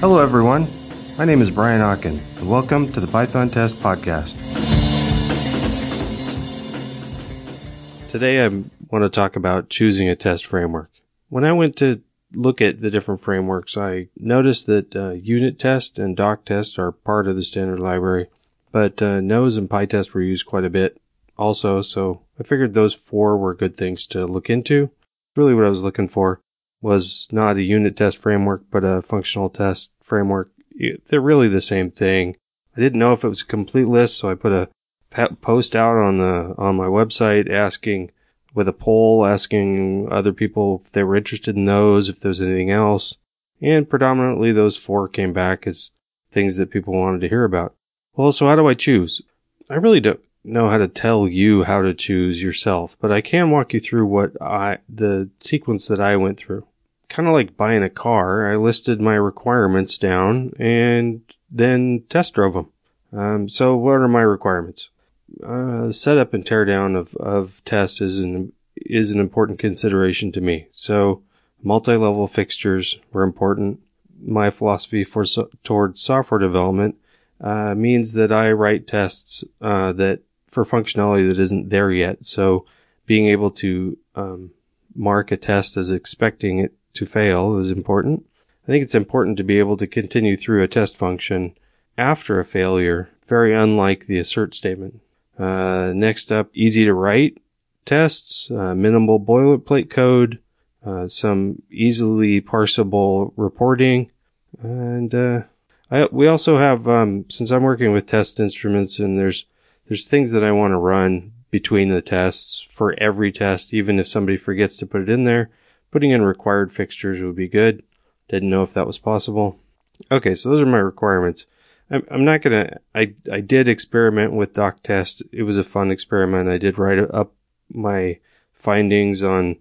Hello, everyone. My name is Brian Okken, and welcome to the Python Test Podcast. Today, I want to talk about choosing a test framework. When I went to look at the different frameworks, I noticed that uh, unit test and doc test are part of the standard library, but uh, nose and pytest were used quite a bit also, so I figured those four were good things to look into. Really what I was looking for was not a unit test framework, but a functional test framework. They're really the same thing. I didn't know if it was a complete list, so I put a post out on the on my website asking with a poll asking other people if they were interested in those, if there was anything else. And predominantly those four came back as things that people wanted to hear about. Well, so how do I choose? I really don't know how to tell you how to choose yourself, but I can walk you through what I, the sequence that I went through kind of like buying a car. I listed my requirements down and then test drove them. Um, so what are my requirements? Uh, the setup and teardown of, of tests is an, is an important consideration to me. So multi-level fixtures were important. My philosophy for so, towards software development uh, means that I write tests uh, that for functionality that isn't there yet. So being able to um, mark a test as expecting it to fail is important. I think it's important to be able to continue through a test function after a failure, very unlike the assert statement. Uh, next up, easy to write tests, uh, minimal boilerplate code, uh, some easily parsable reporting, and uh, I, we also have um, since I'm working with test instruments and there's there's things that I want to run between the tests for every test, even if somebody forgets to put it in there. Putting in required fixtures would be good. Didn't know if that was possible. Okay, so those are my requirements. I'm, I'm not gonna. I I did experiment with doc test. It was a fun experiment. I did write up my findings on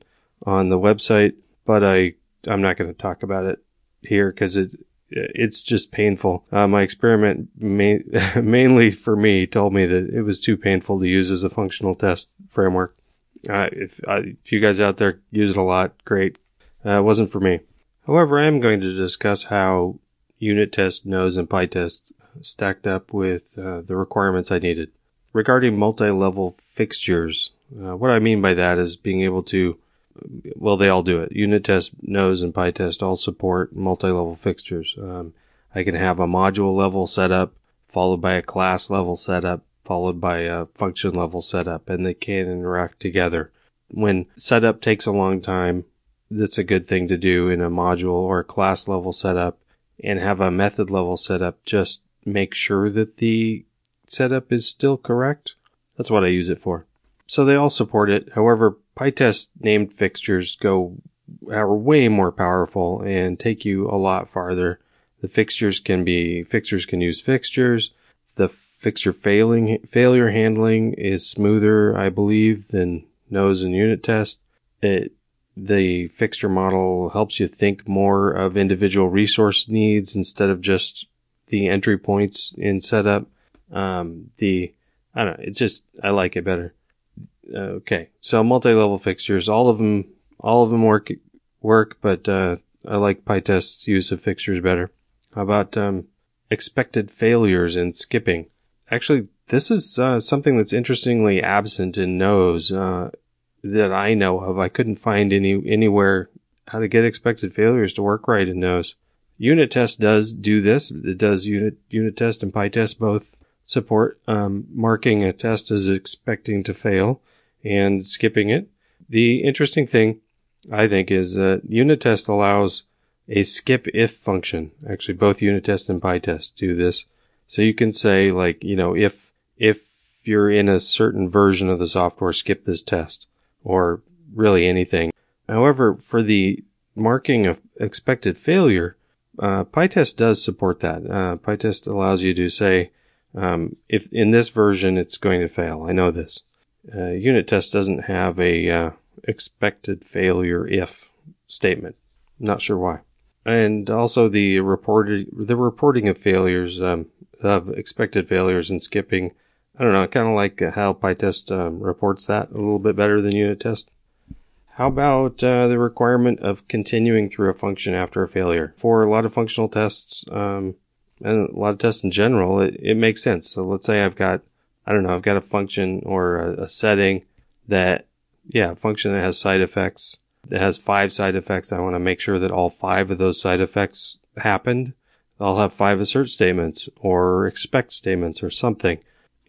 on the website, but I I'm not to talk about it here because it it's just painful. Uh, my experiment ma- mainly for me told me that it was too painful to use as a functional test framework. Uh, if, uh, if you guys out there use it a lot, great. Uh, it wasn't for me. However, I am going to discuss how unit test, nose, and PyTest stacked up with uh, the requirements I needed. Regarding multi-level fixtures, uh, what I mean by that is being able to, well, they all do it. Unit test, nose, and PyTest all support multi-level fixtures. Um, I can have a module level setup followed by a class level setup followed by a function level setup and they can interact together. When setup takes a long time, that's a good thing to do in a module or a class level setup and have a method level setup. Just make sure that the setup is still correct. That's what I use it for. So they all support it. However, PyTest named fixtures go are way more powerful and take you a lot farther. The fixtures can be fixtures can use fixtures. The fixture failing, failure handling is smoother, I believe, than nose and unit test. It, the fixture model helps you think more of individual resource needs instead of just the entry points in setup. Um, the, I don't know, it's just, I like it better. Okay. So multi-level fixtures, all of them, all of them work, work, but, uh, I like PyTest's use of fixtures better. How about, um, expected failures and skipping? Actually, this is uh, something that's interestingly absent in Nose uh, that I know of. I couldn't find any anywhere how to get expected failures to work right in Nose. Unit test does do this. It does unit unit test and PyTest both support um, marking a test as expecting to fail and skipping it. The interesting thing, I think, is that unit test allows a skip if function. Actually, both unit test and PyTest do this. So you can say like, you know, if, if you're in a certain version of the software, skip this test or really anything. However, for the marking of expected failure, uh, PyTest does support that. Uh, PyTest allows you to say, um, if in this version it's going to fail. I know this. Uh, unit test doesn't have a uh, expected failure if statement. Not sure why. And also the reported the reporting of failures. Um, of expected failures and skipping. I don't know. I kind of like how PyTest um, reports that a little bit better than unit test. How about uh, the requirement of continuing through a function after a failure? For a lot of functional tests, um, and a lot of tests in general, it, it makes sense. So let's say I've got, I don't know, I've got a function or a, a setting that, yeah, function that has side effects, that has five side effects. I want to make sure that all five of those side effects happened. I'll have five assert statements or expect statements or something.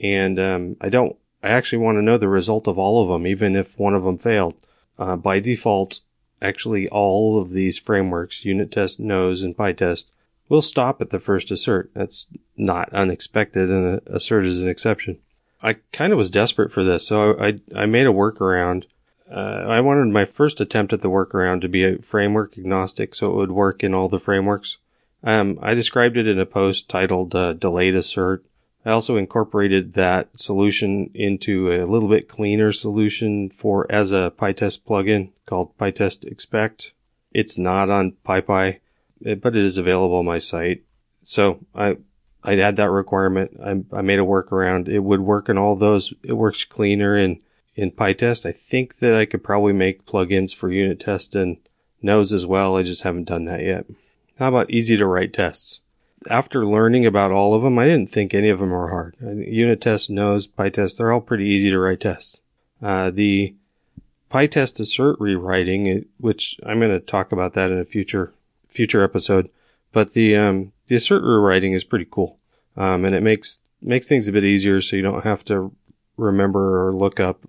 And, um, I don't, I actually want to know the result of all of them, even if one of them failed. Uh, by default, actually all of these frameworks, unit test, nose, and PyTest, will stop at the first assert. That's not unexpected, and assert is an exception. I kind of was desperate for this, so I, I made a workaround. Uh, I wanted my first attempt at the workaround to be a framework agnostic, so it would work in all the frameworks. Um, I described it in a post titled uh, "Delayed Assert." I also incorporated that solution into a little bit cleaner solution for as a PyTest plugin called PyTest Expect. It's not on PyPI, eh, but it is available on my site. So I I'd add that requirement. I, I made a workaround. It would work in all those. It works cleaner in in PyTest. I think that I could probably make plugins for unit test and nose as well. I just haven't done that yet. How about easy to write tests? After learning about all of them, I didn't think any of them were hard. Unit test, nose, PyTest, they're all pretty easy to write tests. Uh, the PyTest assert rewriting, which I'm going to talk about that in a future future episode, but the um, the assert rewriting is pretty cool, um, and it makes makes things a bit easier, so you don't have to remember or look up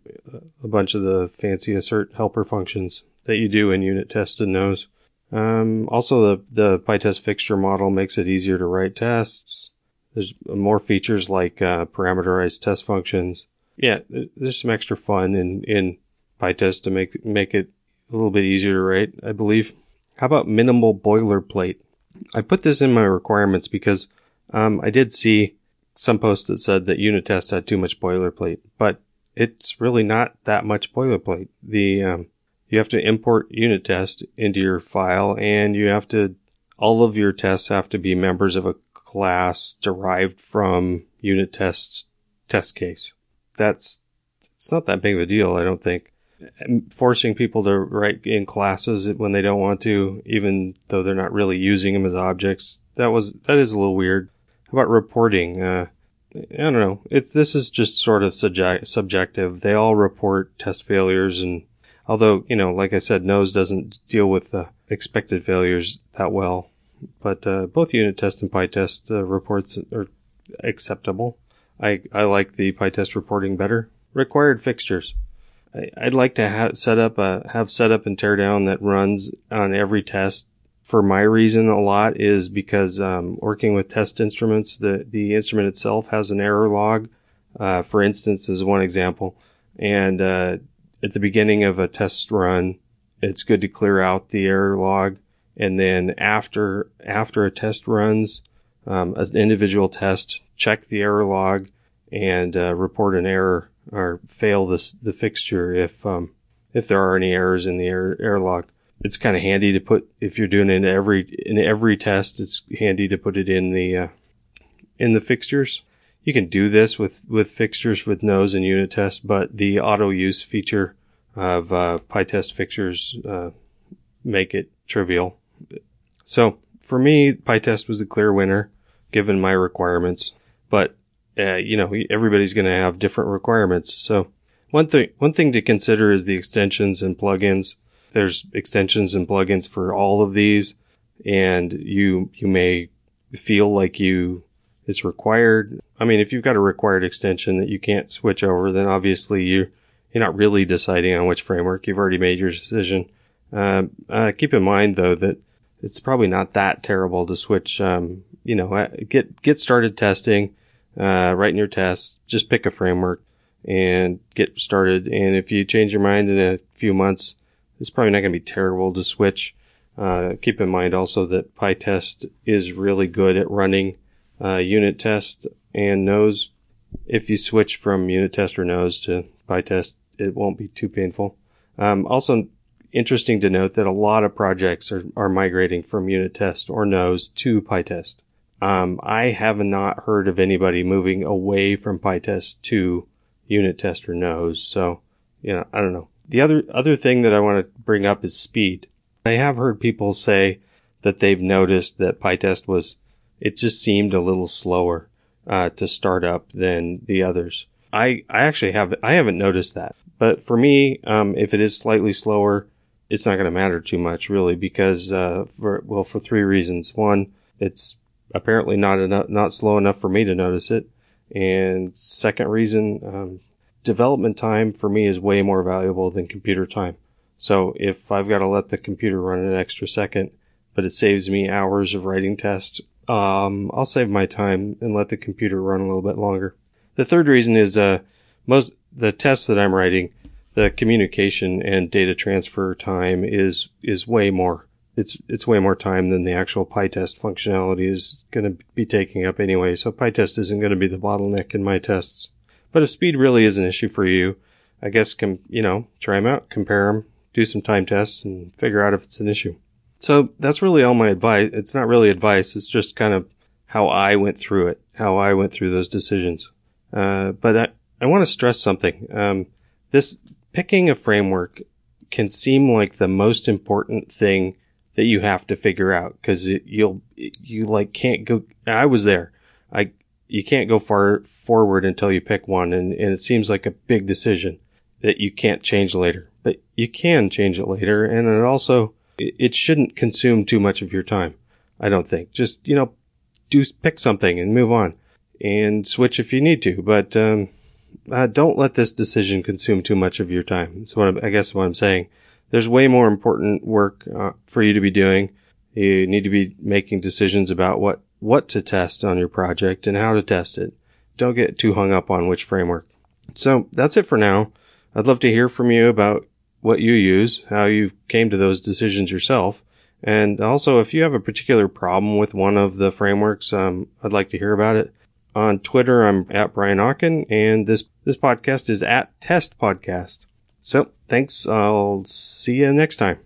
a bunch of the fancy assert helper functions that you do in unit test and nose. Um, also, the, the PyTest fixture model makes it easier to write tests. There's more features like uh, parameterized test functions. Yeah, there's some extra fun in, in PyTest to make make it a little bit easier to write, I believe. How about minimal boilerplate? I put this in my requirements because um, I did see some posts that said that unit test had too much boilerplate, but it's really not that much boilerplate. The um, you have to import unit test into your file and you have to, all of your tests have to be members of a class derived from unit test test case. That's, it's not that big of a deal, I don't think. Forcing people to write in classes when they don't want to, even though they're not really using them as objects, that was, that is a little weird. How about reporting? Uh, I don't know. It's, this is just sort of subject, subjective. They all report test failures and Although, you know, like I said, Nose doesn't deal with uh, expected failures that well. But uh, both unit test and PyTest uh, reports are acceptable. I, I like the PyTest reporting better. Required fixtures. I, would like to have set up a, have setup and teardown that runs on every test. For my reason, a lot is because um, working with test instruments, the the instrument itself has an error log. Uh, for instance, is one example, and uh, at the beginning of a test run, it's good to clear out the error log. And then after, after a test runs, um, an individual test, check the error log and uh, report an error or fail this, the fixture if, um, if there are any errors in the error, error log. It's kind of handy to put, if you're doing it in every, in every test, it's handy to put it in the, uh, in the fixtures. You can do this with, with fixtures with nose and unit test, but the auto use feature of uh, PyTest fixtures uh, make it trivial. So for me, PyTest was the clear winner given my requirements, but uh, you know everybody's going to have different requirements. So one thing one thing to consider is the extensions and plugins. There's extensions and plugins for all of these, and you you may feel like you it's required. I mean, if you've got a required extension that you can't switch over, then obviously you you're not really deciding on which framework. You've already made your decision. Uh, uh, keep in mind though that it's probably not that terrible to switch. Um, you know, uh, get get started testing, uh, writing your tests. Just pick a framework and get started. And if you change your mind in a few months, it's probably not going to be terrible to switch. Uh, keep in mind also that PyTest is really good at running uh, unit test and nose. If you switch from unit test or nose to PyTest, it won't be too painful. Um, also interesting to note that a lot of projects are, are migrating from unit test or nose to PyTest. Um, I have not heard of anybody moving away from PyTest to unit test or nose. So, you know, I don't know. The other, other thing that I want to bring up is speed. I have heard people say that they've noticed that PyTest was, it just seemed a little slower, uh, to start up than the others. I, I actually have, I haven't noticed that. But for me, um, if it is slightly slower, it's not going to matter too much really because, uh, for, well, for three reasons. One, it's apparently not enough, not slow enough for me to notice it. And second reason, um, development time for me is way more valuable than computer time. So if I've got to let the computer run an extra second, but it saves me hours of writing tests, um, I'll save my time and let the computer run a little bit longer. The third reason is, uh, most, the tests that I'm writing, the communication and data transfer time is, is way more. It's, it's way more time than the actual PyTest functionality is going to be taking up anyway. So PyTest isn't going to be the bottleneck in my tests. But if speed really is an issue for you, I guess, com- you know, try them out, compare them, do some time tests and figure out if it's an issue. So that's really all my advice. It's not really advice. It's just kind of how I went through it, how I went through those decisions. Uh, but I, I want to stress something. Um, this picking a framework can seem like the most important thing that you have to figure out because you'll, you like can't go. I was there. I, you can't go far forward until you pick one. And, and it seems like a big decision that you can't change later, but you can change it later. And it also, it shouldn't consume too much of your time. I don't think just, you know, do pick something and move on and switch if you need to, but, um, uh, don't let this decision consume too much of your time. So what I guess what I'm saying. There's way more important work uh, for you to be doing. You need to be making decisions about what, what to test on your project and how to test it. Don't get too hung up on which framework. So that's it for now. I'd love to hear from you about what you use, how you came to those decisions yourself. And also, if you have a particular problem with one of the frameworks, um, I'd like to hear about it. On Twitter, I'm at Brian Okken, and this, this podcast is at Test Podcast. So thanks. I'll see you next time.